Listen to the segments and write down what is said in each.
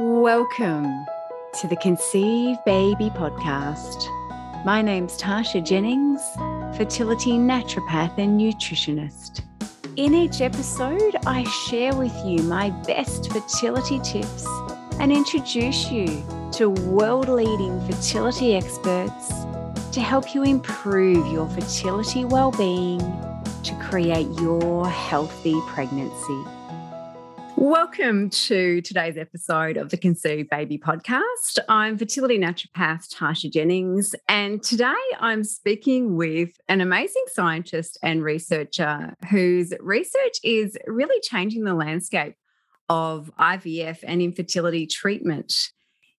Welcome to the Conceive Baby podcast. My name's Tasha Jennings, fertility naturopath and nutritionist. In each episode, I share with you my best fertility tips and introduce you to world leading fertility experts to help you improve your fertility well-being to create your healthy pregnancy. Welcome to today's episode of the Conceive Baby podcast. I'm fertility naturopath Tasha Jennings, and today I'm speaking with an amazing scientist and researcher whose research is really changing the landscape of IVF and infertility treatment.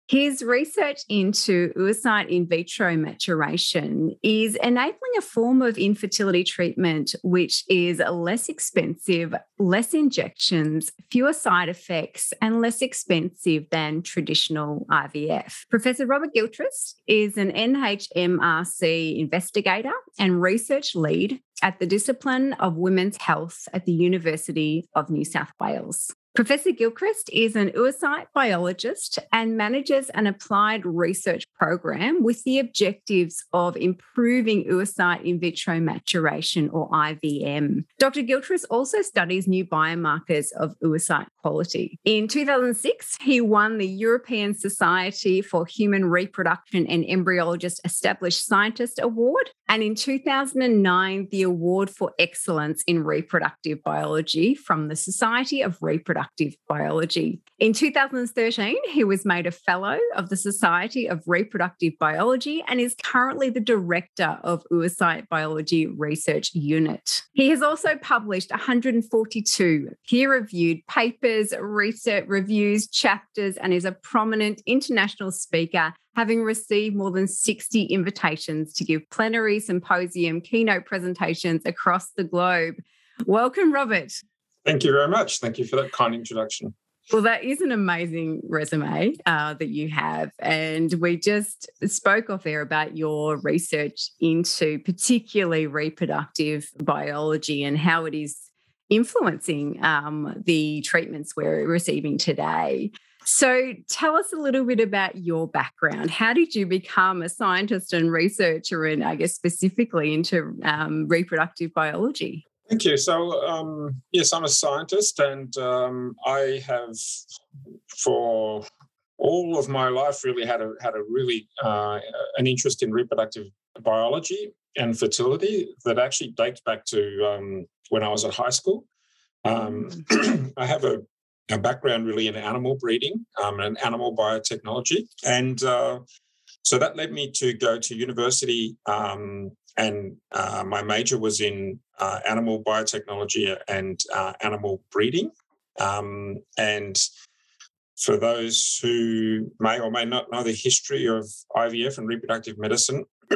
His research into oocyte in vitro maturation is enabling a form of infertility treatment which is less expensive, less injections, fewer side effects, and less expensive than traditional IVF. Professor Robert Gilchrist is an NHMRC investigator and research lead at the discipline of women's health at the University of New South Wales. Professor Gilchrist is an oocyte biologist and manages an applied research program with the objectives of improving oocyte in vitro maturation or IVM. Dr. Gilchrist also studies new biomarkers of oocyte quality. In 2006, he won the European Society for Human Reproduction and Embryology's Established Scientist Award, and in 2009, the Award for Excellence in Reproductive Biology from the Society of Reproductive reproductive biology. In 2013, he was made a fellow of the Society of Reproductive Biology and is currently the director of Oocyte Biology Research Unit. He has also published 142 peer reviewed papers, research reviews, chapters, and is a prominent international speaker having received more than 60 invitations to give plenary, symposium, keynote presentations across the globe. Welcome, Robert. Thank you very much. Thank you for that kind introduction. Well, that is an amazing resume uh, that you have. And we just spoke off air about your research into particularly reproductive biology and how it is influencing um, the treatments we're receiving today. So, tell us a little bit about your background. How did you become a scientist and researcher, and I guess specifically into um, reproductive biology? Thank you. So, um, yes, I'm a scientist, and um, I have, for all of my life, really had a had a really uh, an interest in reproductive biology and fertility that actually dates back to um, when I was at high school. Um. I have a, a, background really in animal breeding um, and animal biotechnology, and uh, so that led me to go to university um, and uh, my major was in uh, animal biotechnology and uh, animal breeding. Um, and for those who may or may not know the history of IVF and reproductive medicine,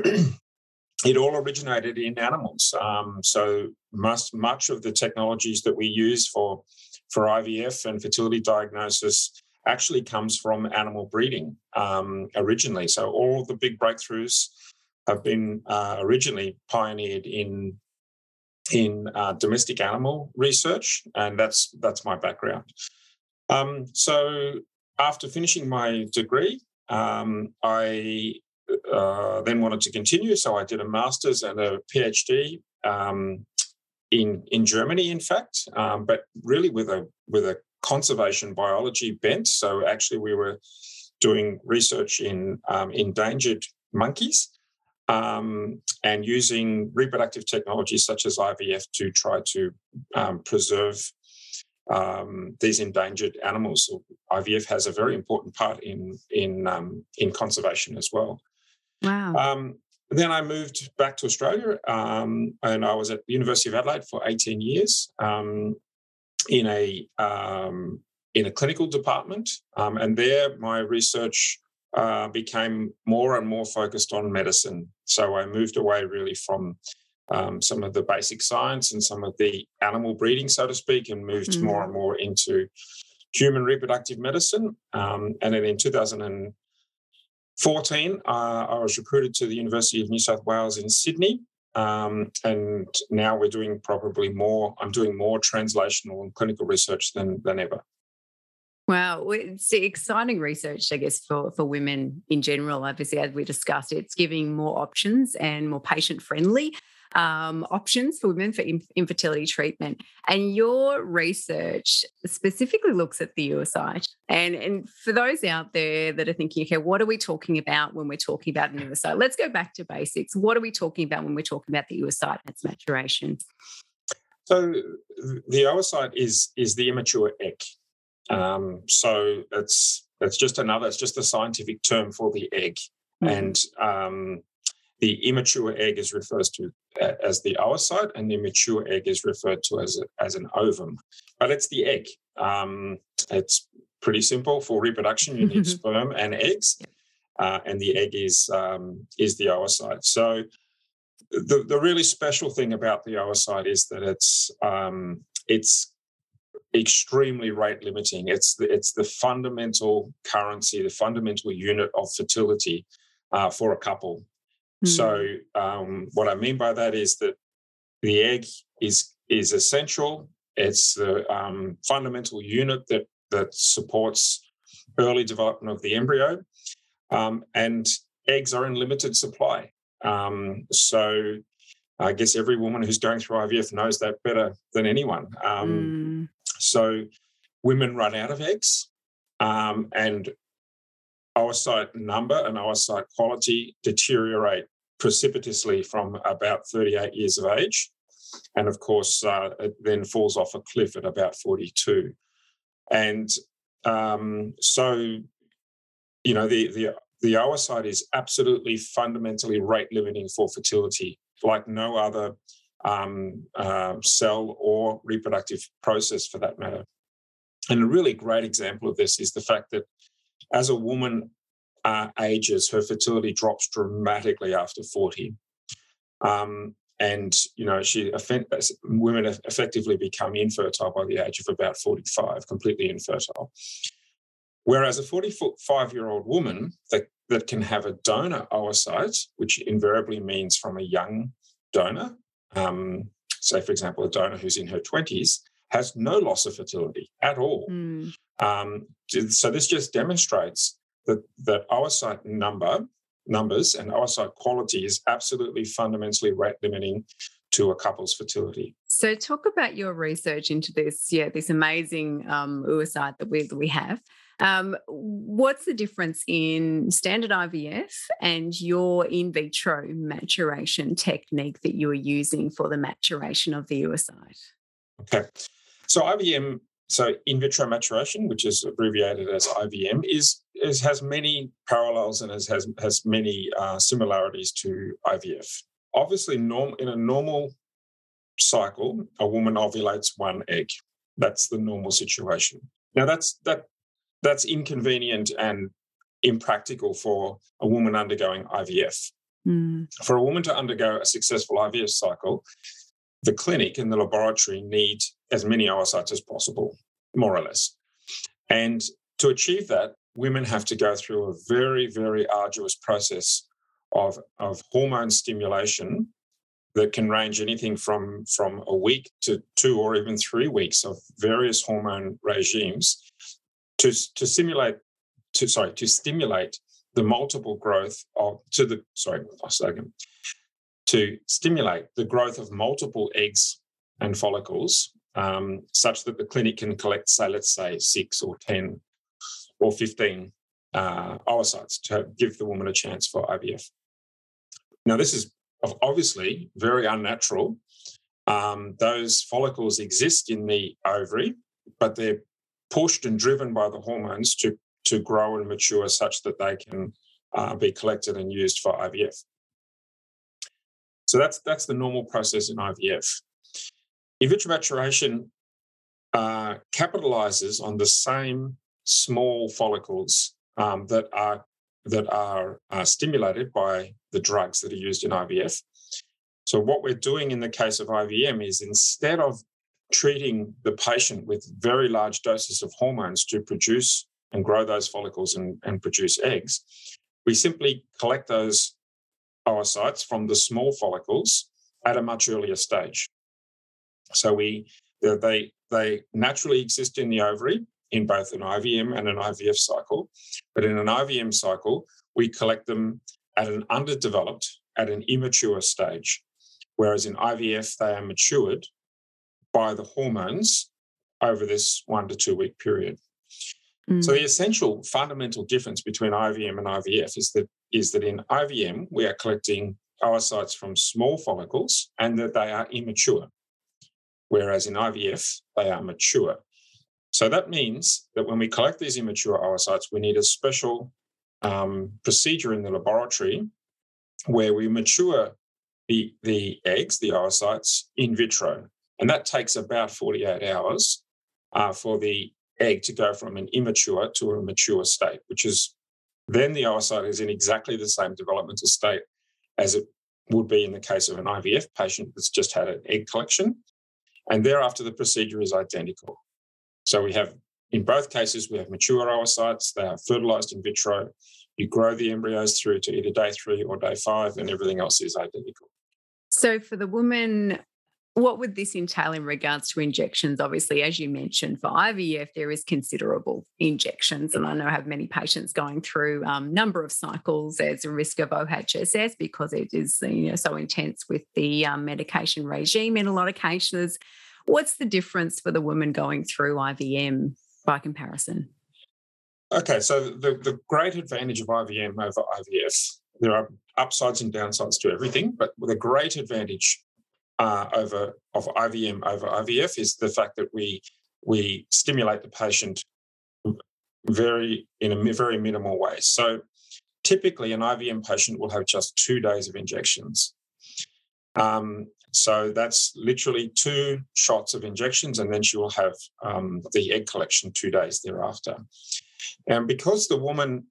it all originated in animals. Um, so much much of the technologies that we use for for IVF and fertility diagnosis actually comes from animal breeding um, originally. So all the big breakthroughs have been uh, originally pioneered in in uh, domestic animal research, and that's that's my background. Um, so after finishing my degree, um, I uh, then wanted to continue. So I did a master's and a PhD um, in in Germany, in fact, um, but really with a with a conservation biology bent. So actually, we were doing research in um, endangered monkeys um, and using reproductive technologies such as IVF to try to um, preserve um, these endangered animals. So IVF has a very important part in in um, in conservation as well. Wow. Um, then I moved back to Australia, um, and I was at the University of Adelaide for 18 years in a in a clinical department, and there my research uh, became more and more focused on medicine. So I moved away really from um, some of the basic science and some of the animal breeding, so to speak, and moved mm. more and more into human reproductive medicine. Um, and then in 2014, uh, I was recruited to the University of New South Wales in Sydney. Um, and now we're doing probably more, I'm doing more translational and clinical research than, than ever. Wow, it's exciting research, I guess, for, for women in general. Obviously, as we discussed, it's giving more options and more patient friendly um, options for women for infertility treatment. And your research specifically looks at the oocyte. And, and for those out there that are thinking, okay, what are we talking about when we're talking about an oocyte? Let's go back to basics. What are we talking about when we're talking about the oocyte and its maturation? So the oocyte is is the immature egg. Um, so it's it's just another, it's just a scientific term for the egg. Mm-hmm. And um, the immature egg is referred to as the oocyte, and the mature egg is referred to as, a, as an ovum. But it's the egg. Um, it's pretty simple for reproduction. You need sperm and eggs, uh, and the egg is um, is the oocyte. So the the really special thing about the oocyte is that it's um, it's extremely rate limiting. It's the, it's the fundamental currency, the fundamental unit of fertility uh, for a couple. So hmm. um, what I mean by that is that the egg is is essential. It's the um, fundamental unit that that supports early development of the embryo, um, and eggs are in limited supply. Um, so I guess every woman who's going through IVF knows that better than anyone. Mm. So women run out of eggs, um, and oocyte number and oocyte quality deteriorate precipitously from about 38 years of age. And of course, uh, it then falls off a cliff at about 42. And um, so, you know, the, the, the oocyte is absolutely fundamentally rate limiting for fertility, like no other um, uh, cell or reproductive process for that matter. And a really great example of this is the fact that as a woman uh, ages, her fertility drops dramatically after 40. Um, and, you know, she women effectively become infertile by the age of about 45, completely infertile. Whereas a 45 year old woman that, that can have a donor oocyte, which invariably means from a young donor, um, say, for example, a donor who's in her 20s, has no loss of fertility at all. Mm. Um, so this just demonstrates that that oocyte number numbers and oocyte quality is absolutely fundamentally rate limiting to a couple's fertility. So, talk about your research into this, yeah, this amazing um, oocyte that we that we have. Um, what's the difference in standard IVF and your in vitro maturation technique that you are using for the maturation of the oocyte? Okay, so IVM so in vitro maturation, which is abbreviated as IVM, is, is has many parallels and has has, has many uh, similarities to IVF. Obviously, norm, in a normal cycle, a woman ovulates one egg. That's the normal situation. Now that's that that's inconvenient and impractical for a woman undergoing IVF. Mm. For a woman to undergo a successful IVF cycle, the clinic and the laboratory need as many oocytes as possible, more or less. And to achieve that, women have to go through a very, very arduous process of, of hormone stimulation that can range anything from, from a week to two or even three weeks of various hormone regimes to, to simulate to sorry to stimulate the multiple growth of to the sorry second to stimulate the growth of multiple eggs and follicles um, such that the clinic can collect, say, let's say six or 10 or 15 uh, oocytes to give the woman a chance for IVF. Now, this is obviously very unnatural. Um, those follicles exist in the ovary, but they're pushed and driven by the hormones to, to grow and mature such that they can uh, be collected and used for IVF. So that's that's the normal process in IVF. In vitro maturation uh, capitalizes on the same small follicles um, that are that are uh, stimulated by the drugs that are used in IVF. So what we're doing in the case of IVM is instead of treating the patient with very large doses of hormones to produce and grow those follicles and, and produce eggs, we simply collect those oocytes from the small follicles at a much earlier stage. So we they they naturally exist in the ovary in both an IVM and an IVF cycle. But in an IVM cycle, we collect them at an underdeveloped, at an immature stage. Whereas in IVF, they are matured by the hormones over this one to two week period. Mm. So the essential fundamental difference between IVM and IVF is that is that in IVM we are collecting oocytes from small follicles and that they are immature, whereas in IVF they are mature. So that means that when we collect these immature oocytes, we need a special um, procedure in the laboratory where we mature the, the eggs, the oocytes, in vitro. And that takes about 48 hours uh, for the egg to go from an immature to a mature state, which is then the oocyte is in exactly the same developmental state as it would be in the case of an IVF patient that's just had an egg collection. And thereafter, the procedure is identical. So we have, in both cases, we have mature oocytes, they are fertilized in vitro. You grow the embryos through to either day three or day five, and everything else is identical. So for the woman what would this entail in regards to injections? Obviously, as you mentioned, for IVF, there is considerable injections. And I know I have many patients going through a um, number of cycles. There's a risk of OHSS because it is you know, so intense with the um, medication regime in a lot of cases. What's the difference for the woman going through IVM by comparison? Okay, so the, the great advantage of IVM over IVF, there are upsides and downsides to everything, but the great advantage uh, over of IVM over IVF is the fact that we we stimulate the patient very in a very minimal way. So typically, an IVM patient will have just two days of injections. Um, so that's literally two shots of injections, and then she will have um, the egg collection two days thereafter. And because the woman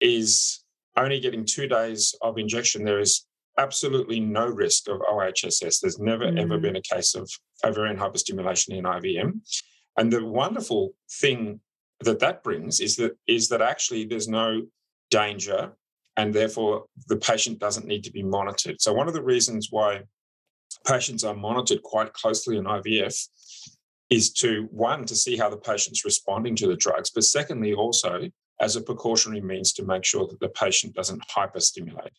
is only getting two days of injection, there is absolutely no risk of OHSS. There's never mm. ever been a case of ovarian hyperstimulation in IVM. And the wonderful thing that that brings is that is that actually there's no danger and therefore the patient doesn't need to be monitored. So one of the reasons why patients are monitored quite closely in IVF is to one to see how the patient's responding to the drugs, but secondly also as a precautionary means to make sure that the patient doesn't hyperstimulate.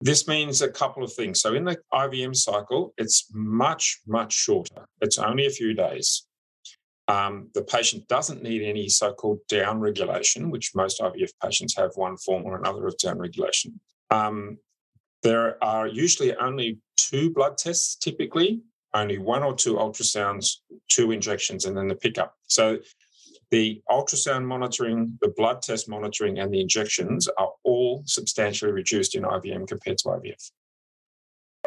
This means a couple of things. So in the IVM cycle, it's much, much shorter. It's only a few days. Um, the patient doesn't need any so called down regulation, which most IVF patients have one form or another of down regulation. Um, there are usually only two blood tests typically, only one or two ultrasounds, two injections, and then the pickup. So the ultrasound monitoring, the blood test monitoring, and the injections are all substantially reduced in IVM compared to IVF.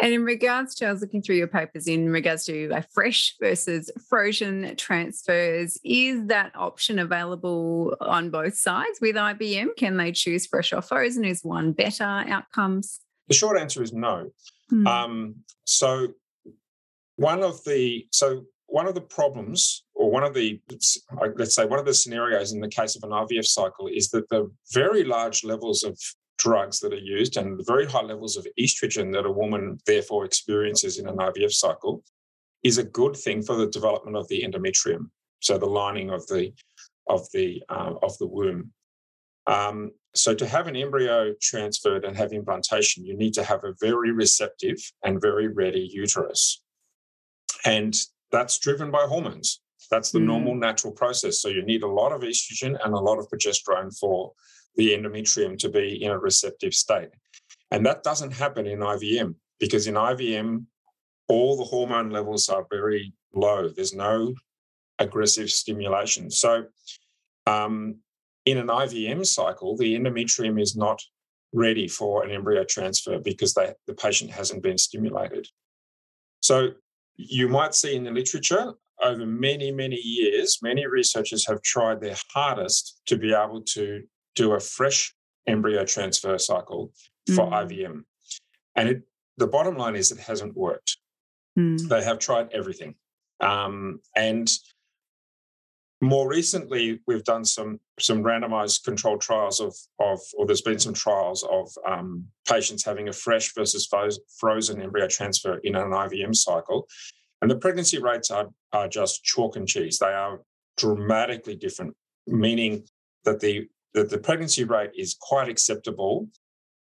And in regards to, I was looking through your papers in regards to like fresh versus frozen transfers, is that option available on both sides with IVM? Can they choose fresh or frozen? Is one better outcomes? The short answer is no. Hmm. Um, so, one of the, so one of the problems, or one of the, let's say, one of the scenarios in the case of an IVF cycle is that the very large levels of drugs that are used and the very high levels of estrogen that a woman therefore experiences in an IVF cycle is a good thing for the development of the endometrium, so the lining of the of the uh, of the womb. Um, so to have an embryo transferred and have implantation, you need to have a very receptive and very ready uterus. And that's driven by hormones. That's the mm. normal natural process. So you need a lot of estrogen and a lot of progesterone for the endometrium to be in a receptive state. And that doesn't happen in IVM because in IVM, all the hormone levels are very low. There's no aggressive stimulation. So um, in an IVM cycle, the endometrium is not ready for an embryo transfer because they, the patient hasn't been stimulated. So you might see in the literature over many, many years, many researchers have tried their hardest to be able to do a fresh embryo transfer cycle for mm. IVM. And it, the bottom line is it hasn't worked. Mm. They have tried everything. Um, and more recently, we've done some some randomized controlled trials of of, or there's been some trials of um, patients having a fresh versus frozen embryo transfer in an IVM cycle, and the pregnancy rates are are just chalk and cheese. They are dramatically different meaning that the that the pregnancy rate is quite acceptable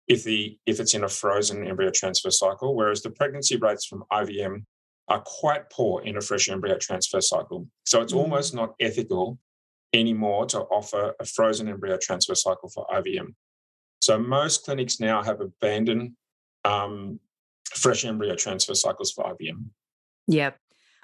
if the if it's in a frozen embryo transfer cycle, whereas the pregnancy rates from IVM are quite poor in a fresh embryo transfer cycle. So it's mm. almost not ethical anymore to offer a frozen embryo transfer cycle for IVM. So most clinics now have abandoned um, fresh embryo transfer cycles for IVM. Yep.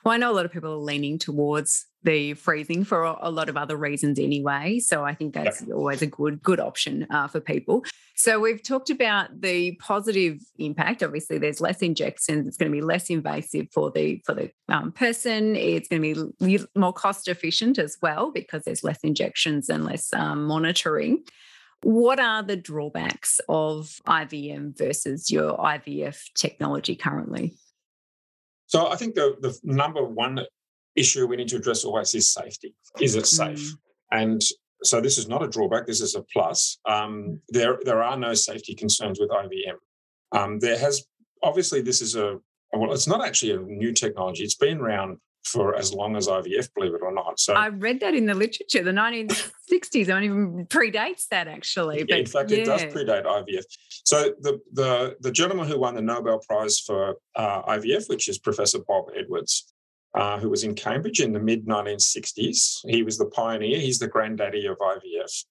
Well, I know a lot of people are leaning towards the freezing for a lot of other reasons anyway. So I think that's always a good good option uh, for people. So we've talked about the positive impact. Obviously, there's less injections. It's going to be less invasive for the for the um, person. It's going to be more cost efficient as well because there's less injections and less um, monitoring. What are the drawbacks of IVM versus your IVF technology currently? So I think the, the number one issue we need to address always is safety. Is it safe? Mm. And so this is not a drawback. This is a plus. Um, there, there are no safety concerns with IVM. Um, there has obviously this is a well, it's not actually a new technology. It's been around for as long as IVF, believe it or not. So I read that in the literature. The 1960s I don't even predates that actually. But, in fact, yeah. it does predate IVF. So the the the gentleman who won the Nobel Prize for uh, IVF, which is Professor Bob Edwards, uh, who was in Cambridge in the mid 1960s, he was the pioneer. He's the granddaddy of IVF.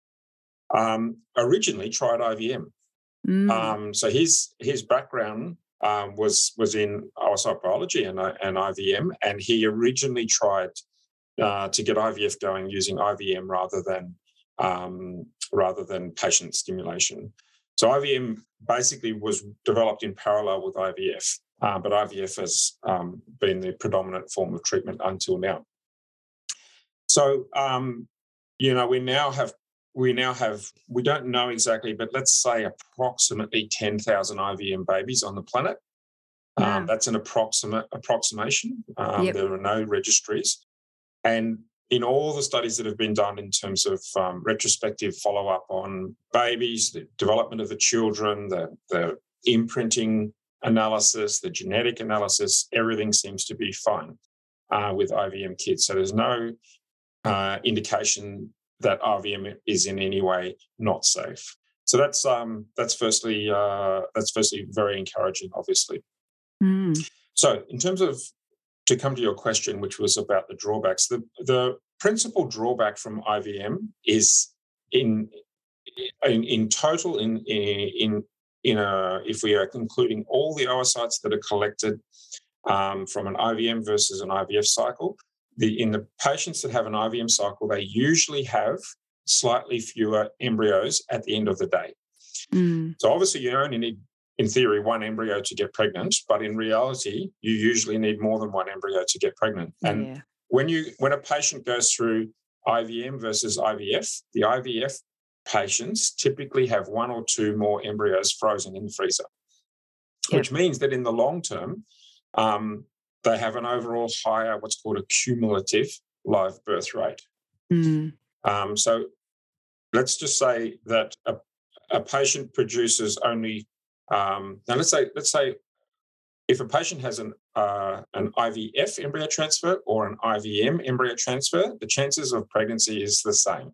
Um, originally tried IVM. Mm. Um, so his his background um, was was in oocyte biology and, uh, and IVM, and he originally tried uh, to get IVF going using IVM rather than um, rather than patient stimulation. So IVM basically was developed in parallel with IVF, uh, but IVF has um, been the predominant form of treatment until now. So um, you know we now have we now have, we don't know exactly, but let's say approximately 10,000 IVM babies on the planet. Um, that's an approximate approximation. Um, yep. There are no registries. And in all the studies that have been done in terms of um, retrospective follow up on babies, the development of the children, the, the imprinting analysis, the genetic analysis, everything seems to be fine uh, with IVM kids. So there's no uh, indication that IVM is in any way not safe. So that's um, that's firstly uh, that's firstly very encouraging, obviously. Mm. So in terms of to come to your question, which was about the drawbacks, the the principal drawback from IVM is in in, in total in in in a if we are including all the oocytes that are collected um, from an IVM versus an IVF cycle, the in the patients that have an IVM cycle, they usually have slightly fewer embryos at the end of the day. Mm. So obviously, you only need, in theory, one embryo to get pregnant, but in reality, you usually need more than one embryo to get pregnant. And yeah. when you when a patient goes through IVM versus IVF, the IVF patients typically have one or two more embryos frozen in the freezer, yep. which means that in the long term, um, they have an overall higher, what's called a cumulative live birth rate. Mm. Um, so let's just say that a, a patient produces only um, now let's say let's say if a patient has an uh, an IVF embryo transfer or an IVM embryo transfer, the chances of pregnancy is the same.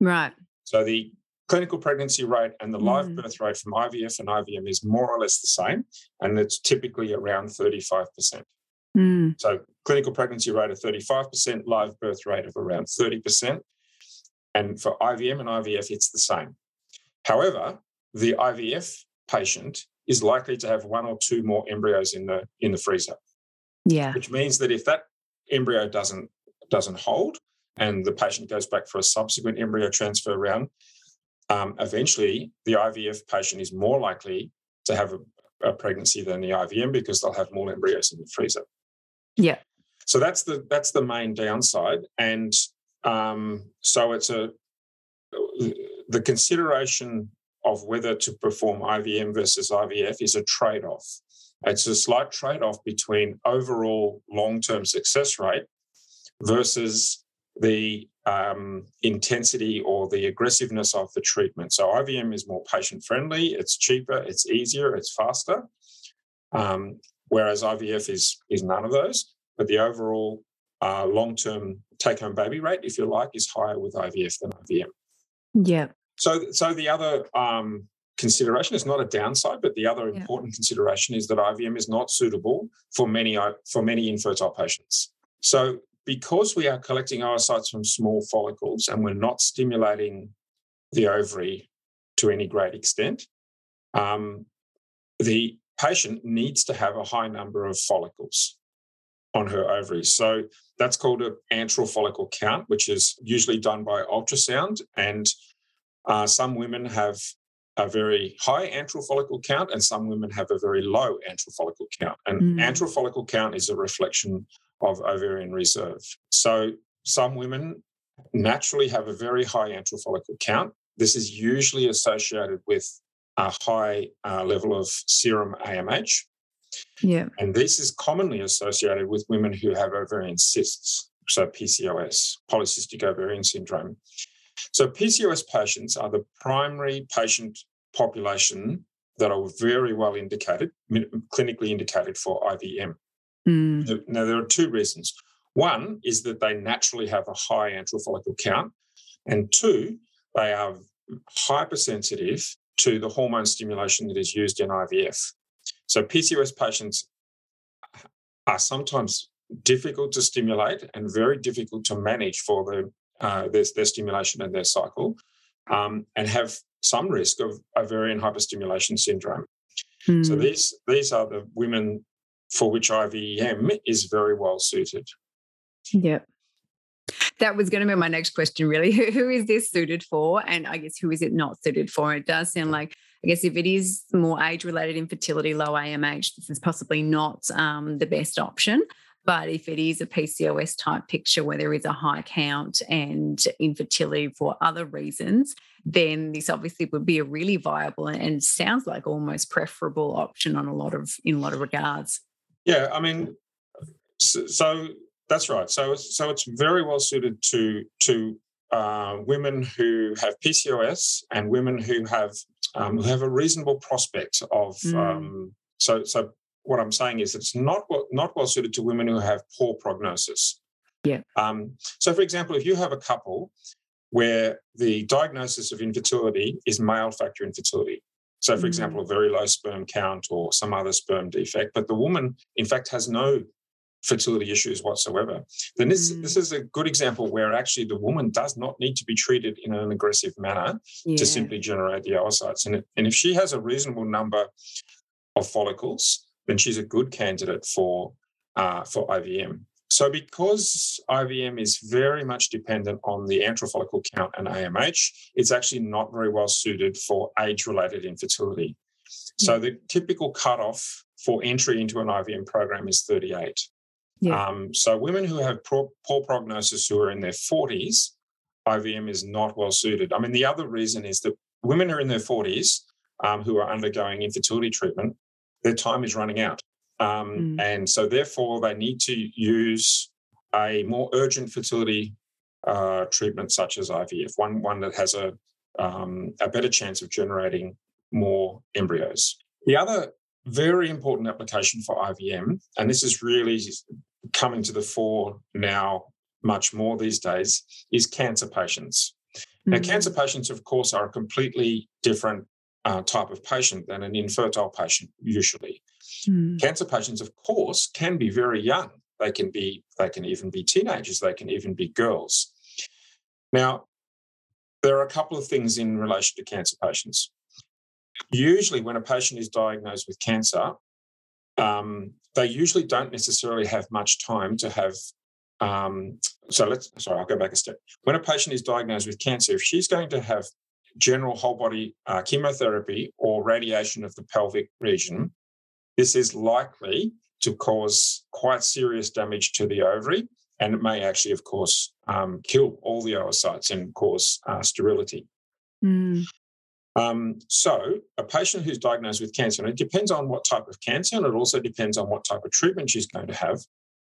Right. So the clinical pregnancy rate and the live mm. birth rate from IVF and IVM is more or less the same, and it's typically around 35%. Mm. So clinical pregnancy rate of 35%, live birth rate of around 30%. And for IVM and IVF, it's the same. However, the IVF patient is likely to have one or two more embryos in the in the freezer. Yeah. Which means that if that embryo doesn't doesn't hold and the patient goes back for a subsequent embryo transfer round, um, eventually the IVF patient is more likely to have a, a pregnancy than the IVM because they'll have more embryos in the freezer. Yeah. So that's the that's the main downside, and um, so it's a the consideration of whether to perform IVM versus IVF is a trade-off. It's a slight trade-off between overall long-term success rate versus the um, intensity or the aggressiveness of the treatment. So IVM is more patient-friendly, it's cheaper, it's easier, it's faster. Um, whereas IVF is is none of those. But the overall uh, long term take home baby rate, if you like, is higher with IVF than IVM. Yeah. So, so the other um, consideration is not a downside, but the other yeah. important consideration is that IVM is not suitable for many for many infertile patients. So, because we are collecting oocytes from small follicles and we're not stimulating the ovary to any great extent, um, the patient needs to have a high number of follicles on her ovaries. So that's called an antral follicle count, which is usually done by ultrasound. And uh, some women have a very high antral follicle count, and some women have a very low antral follicle count. And mm. antral follicle count is a reflection of ovarian reserve. So some women naturally have a very high antral follicle count. This is usually associated with a high uh, level of serum AMH. Yeah. And this is commonly associated with women who have ovarian cysts, so PCOS, polycystic ovarian syndrome. So PCOS patients are the primary patient population that are very well indicated, clinically indicated for IVM. Mm. Now, there are two reasons. One is that they naturally have a high antral follicle count, and two, they are hypersensitive to the hormone stimulation that is used in IVF. So PCOS patients are sometimes difficult to stimulate and very difficult to manage for the, uh, their, their stimulation and their cycle, um, and have some risk of ovarian hyperstimulation syndrome. Mm. So hmm. these these are the women for which IVM is very well suited. Yeah. That was going to be my next question, really. Who, who is this suited for? And I guess who is it not suited for? It does sound like, I guess, if it is more age related infertility, low AMH, this is possibly not um, the best option. But if it is a PCOS type picture where there is a high count and infertility for other reasons, then this obviously would be a really viable and sounds like almost preferable option on a lot of in a lot of regards. Yeah, I mean, so, so that's right. So so it's very well suited to to uh, women who have PCOS and women who have um, who have a reasonable prospect of. Mm. Um, so so what I'm saying is it's not not well suited to women who have poor prognosis. Yeah. Um, so for example, if you have a couple where the diagnosis of infertility is male factor infertility. So, for mm. example, a very low sperm count or some other sperm defect, but the woman, in fact, has no fertility issues whatsoever, then this, mm. this is a good example where actually the woman does not need to be treated in an aggressive manner yeah. to simply generate the oocytes. And, and if she has a reasonable number of follicles, then she's a good candidate for, uh, for IVM. So, because IVM is very much dependent on the antral follicle count and AMH, it's actually not very well suited for age related infertility. So, the typical cutoff for entry into an IVM program is 38. Yeah. Um, so women who have poor, poor prognosis who are in their 40s, IVM is not well suited. I mean, the other reason is that women who are in their 40s um, who are undergoing infertility treatment, their time is running out. Um, mm. And so, therefore, they need to use a more urgent fertility uh, treatment, such as IVF, one, one that has a, um, a better chance of generating more embryos. The other very important application for IVM, and this is really coming to the fore now much more these days, is cancer patients. Mm-hmm. Now, cancer patients, of course, are a completely different uh, type of patient than an infertile patient usually. Mm. Cancer patients, of course, can be very young. They can be, they can even be teenagers, they can even be girls. Now, there are a couple of things in relation to cancer patients. Usually, when a patient is diagnosed with cancer, um, they usually don't necessarily have much time to have. Um, so let's, sorry, I'll go back a step. When a patient is diagnosed with cancer, if she's going to have general whole body uh, chemotherapy or radiation of the pelvic region, this is likely to cause quite serious damage to the ovary. And it may actually, of course, um, kill all the oocytes and cause uh, sterility. Mm. Um, so, a patient who's diagnosed with cancer, and it depends on what type of cancer, and it also depends on what type of treatment she's going to have,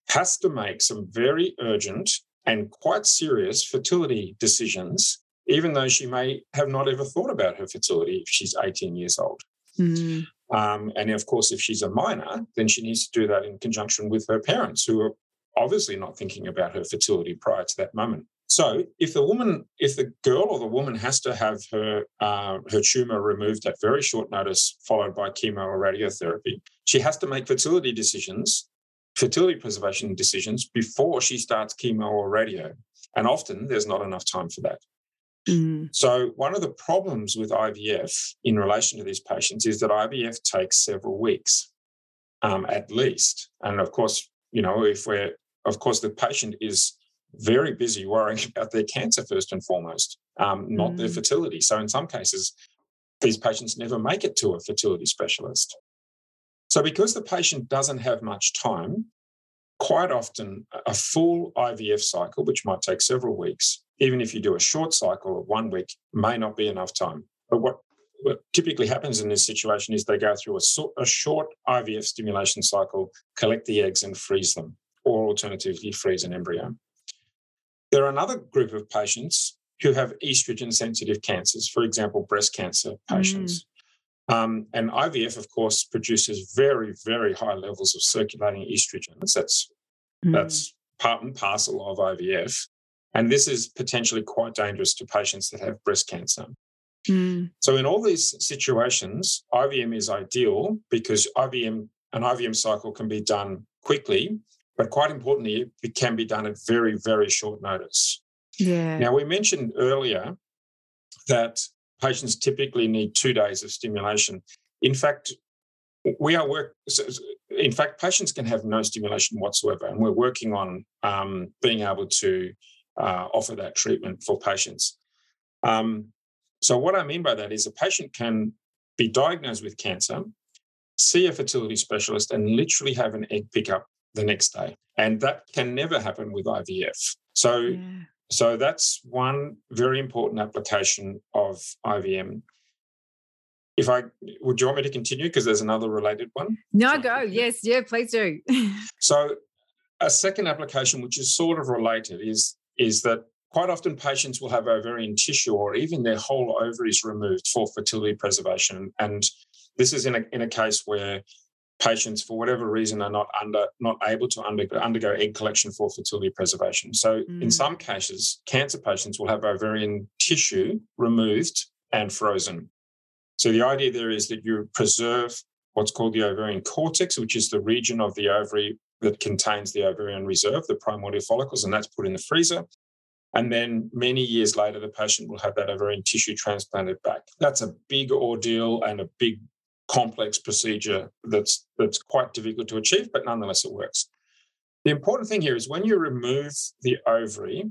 has to make some very urgent and quite serious fertility decisions, even though she may have not ever thought about her fertility if she's 18 years old. Mm. Um, and of course, if she's a minor, then she needs to do that in conjunction with her parents, who are obviously not thinking about her fertility prior to that moment. So, if the woman, if the girl or the woman has to have her uh, her tumor removed at very short notice, followed by chemo or radiotherapy, she has to make fertility decisions, fertility preservation decisions before she starts chemo or radio. And often there's not enough time for that. Mm. So, one of the problems with IVF in relation to these patients is that IVF takes several weeks um, at least. And of course, you know, if we're, of course, the patient is very busy worrying about their cancer first and foremost, um, not mm. their fertility. So in some cases, these patients never make it to a fertility specialist. So because the patient doesn't have much time, quite often a full IVF cycle, which might take several weeks, even if you do a short cycle of one week, may not be enough time. But what, what typically happens in this situation is they go through a, a short IVF stimulation cycle, collect the eggs and freeze them, or alternatively freeze an embryo. There are another group of patients who have estrogen sensitive cancers, for example, breast cancer patients. Mm. Um, and IVF, of course, produces very, very high levels of circulating estrogens. That's mm. that's part and parcel of IVF. And this is potentially quite dangerous to patients that have breast cancer. Mm. So, in all these situations, IVM is ideal because IVM an IVM cycle can be done quickly but quite importantly, it can be done at very, very short notice. Yeah. Now, we mentioned earlier that patients typically need two days of stimulation. In fact, we are work. In fact, patients can have no stimulation whatsoever, and we're working on um, being able to uh, offer that treatment for patients. Um, so, what I mean by that is a patient can be diagnosed with cancer, see a fertility specialist, and literally have an egg pickup the next day. And that can never happen with IVF. So, yeah. so that's one very important application of IVM. If I would you want me to continue because there's another related one? No, go. Yes, yeah, please do. so, a second application, which is sort of related, is is that quite often patients will have ovarian tissue or even their whole ovaries removed for fertility preservation. And this is in a, in a case where patients for whatever reason are not under not able to undergo, undergo egg collection for fertility preservation so mm. in some cases cancer patients will have ovarian tissue removed and frozen so the idea there is that you preserve what's called the ovarian cortex which is the region of the ovary that contains the ovarian reserve the primordial follicles and that's put in the freezer and then many years later, the patient will have that ovarian tissue transplanted back. That's a big ordeal and a big complex procedure that's that's quite difficult to achieve, but nonetheless it works. The important thing here is when you remove the ovary,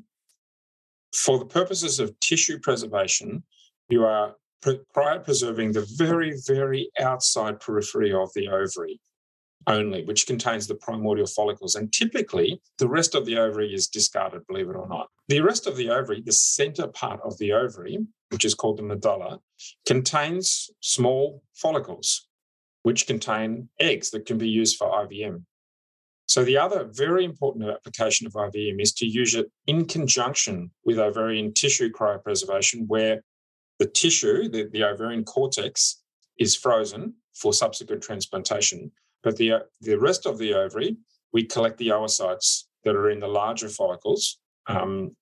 for the purposes of tissue preservation, you are cryopreserving the very, very outside periphery of the ovary only, which contains the primordial follicles. And typically, the rest of the ovary is discarded, believe it or not. The rest of the ovary, the center part of the ovary, which is called the medulla, contains small follicles, which contain eggs that can be used for IVM. So, the other very important application of IVM is to use it in conjunction with ovarian tissue cryopreservation, where the tissue, the, the ovarian cortex, is frozen for subsequent transplantation. But the, the rest of the ovary, we collect the oocytes that are in the larger follicles um,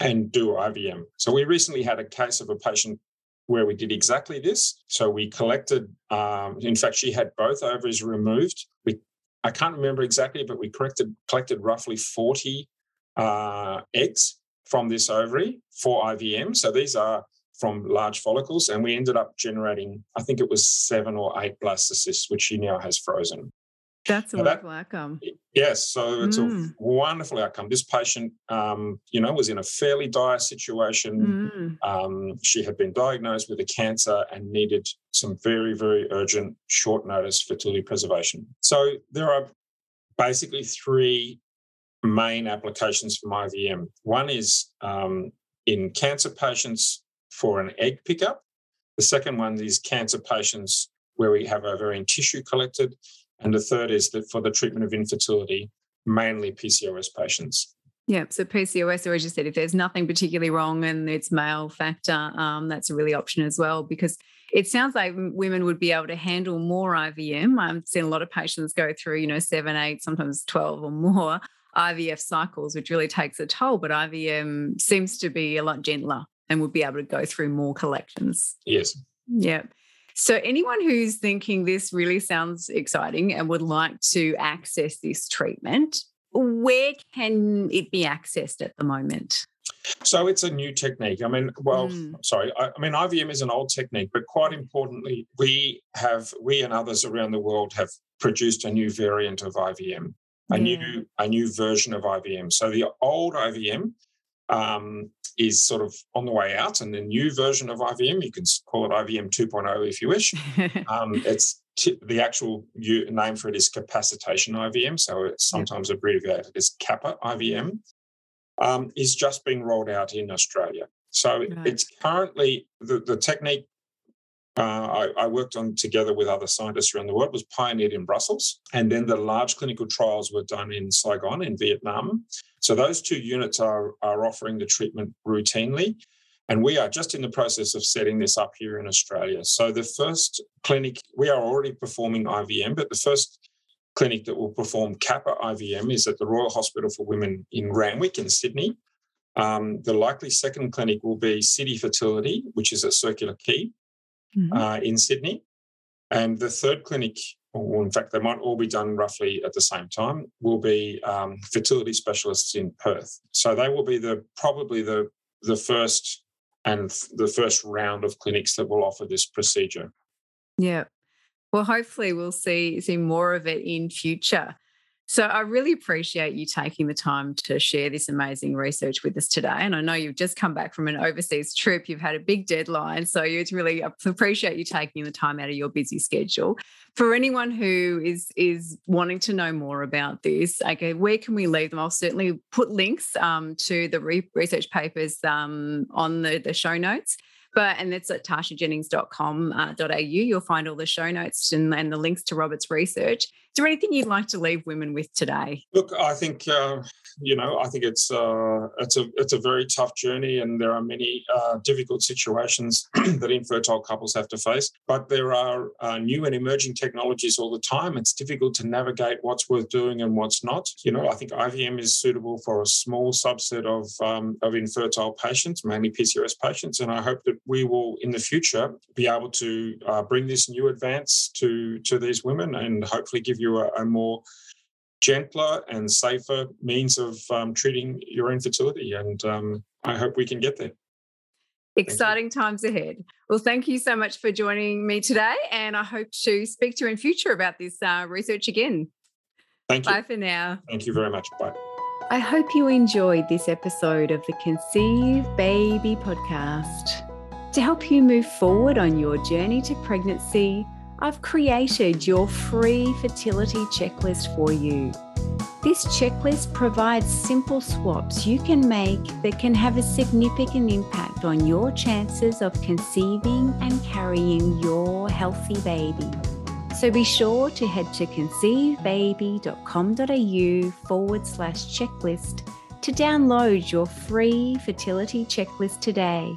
and do IVM. So we recently had a case of a patient where we did exactly this. So we collected, um, in fact, she had both ovaries removed. We, I can't remember exactly, but we collected, collected roughly 40 uh, eggs from this ovary for IVM. So these are from large follicles, and we ended up generating, I think it was seven or eight blastocysts, which she now has frozen. That's a now wonderful that, outcome. Yes, so it's mm. a wonderful outcome. This patient, um, you know, was in a fairly dire situation. Mm. Um, she had been diagnosed with a cancer and needed some very, very urgent, short notice fertility preservation. So there are basically three main applications for IVM. One is um, in cancer patients for an egg pickup. The second one is cancer patients where we have ovarian tissue collected. And the third is that for the treatment of infertility, mainly PCOS patients. Yeah, so PCOS, or as you said, if there's nothing particularly wrong and it's male factor, um, that's a really option as well because it sounds like women would be able to handle more IVM. I've seen a lot of patients go through, you know, seven, eight, sometimes 12 or more IVF cycles, which really takes a toll. But IVM seems to be a lot gentler and would be able to go through more collections. Yes. Yeah. So, anyone who's thinking this really sounds exciting and would like to access this treatment, where can it be accessed at the moment? So it's a new technique. I mean, well, mm. sorry. I, I, mean, IVM is an old technique, but quite importantly, we have we and others around the world have produced a new variant of IVM, a yeah. new a new version of IVM. So the old IVM um, is sort of on the way out, and the new version of IVM, you can call it IVM 2.0 if you wish. um, it's t- the actual name for it is capacitation IVM, so it's sometimes abbreviated as CAPA IVM. Um, is just being rolled out in Australia. So right. it's currently the, the technique uh, I, I, worked on together with other scientists around the world was pioneered in Brussels, and then the large clinical trials were done in Saigon in Vietnam. So those two units are, are offering the treatment routinely. And we are just in the process of setting this up here in Australia. So the first clinic, we are already performing IVM, but the first clinic that will perform CAPA IVM is at the Royal Hospital for Women in Randwick in Sydney. Um, the likely second clinic will be City Fertility, which is at Circular Quay mm-hmm. uh, in Sydney. And the third clinic or in fact, they might all be done roughly at the same time, will be um, fertility specialists in Perth. So they will be the probably the the first and the first round of clinics that will offer this procedure. Yeah. Well, hopefully we'll see see more of it in future. So I really appreciate you taking the time to share this amazing research with us today. And I know you've just come back from an overseas trip. You've had a big deadline. So it's really appreciate you taking the time out of your busy schedule. For anyone who is is wanting to know more about this, okay, where can we leave them? I'll certainly put links um, to the re- research papers um, on the, the show notes. But and that's at tashajennings.com.au. Uh, You'll find all the show notes and, and the links to Robert's research. Is there anything you'd like to leave women with today? Look, I think uh, you know, I think it's uh, it's a it's a very tough journey, and there are many uh, difficult situations that infertile couples have to face. But there are uh, new and emerging technologies all the time. It's difficult to navigate what's worth doing and what's not. You know, I think IVM is suitable for a small subset of um, of infertile patients, mainly PCOS patients, and I hope that we will in the future be able to uh, bring this new advance to to these women and hopefully give you a, a more gentler and safer means of um, treating your infertility. And um, I hope we can get there. Exciting times ahead. Well, thank you so much for joining me today. And I hope to speak to you in future about this uh, research again. Thank you. Bye for now. Thank you very much. Bye. I hope you enjoyed this episode of the Conceive Baby podcast. To help you move forward on your journey to pregnancy, I've created your free fertility checklist for you. This checklist provides simple swaps you can make that can have a significant impact on your chances of conceiving and carrying your healthy baby. So be sure to head to conceivebaby.com.au forward slash checklist to download your free fertility checklist today.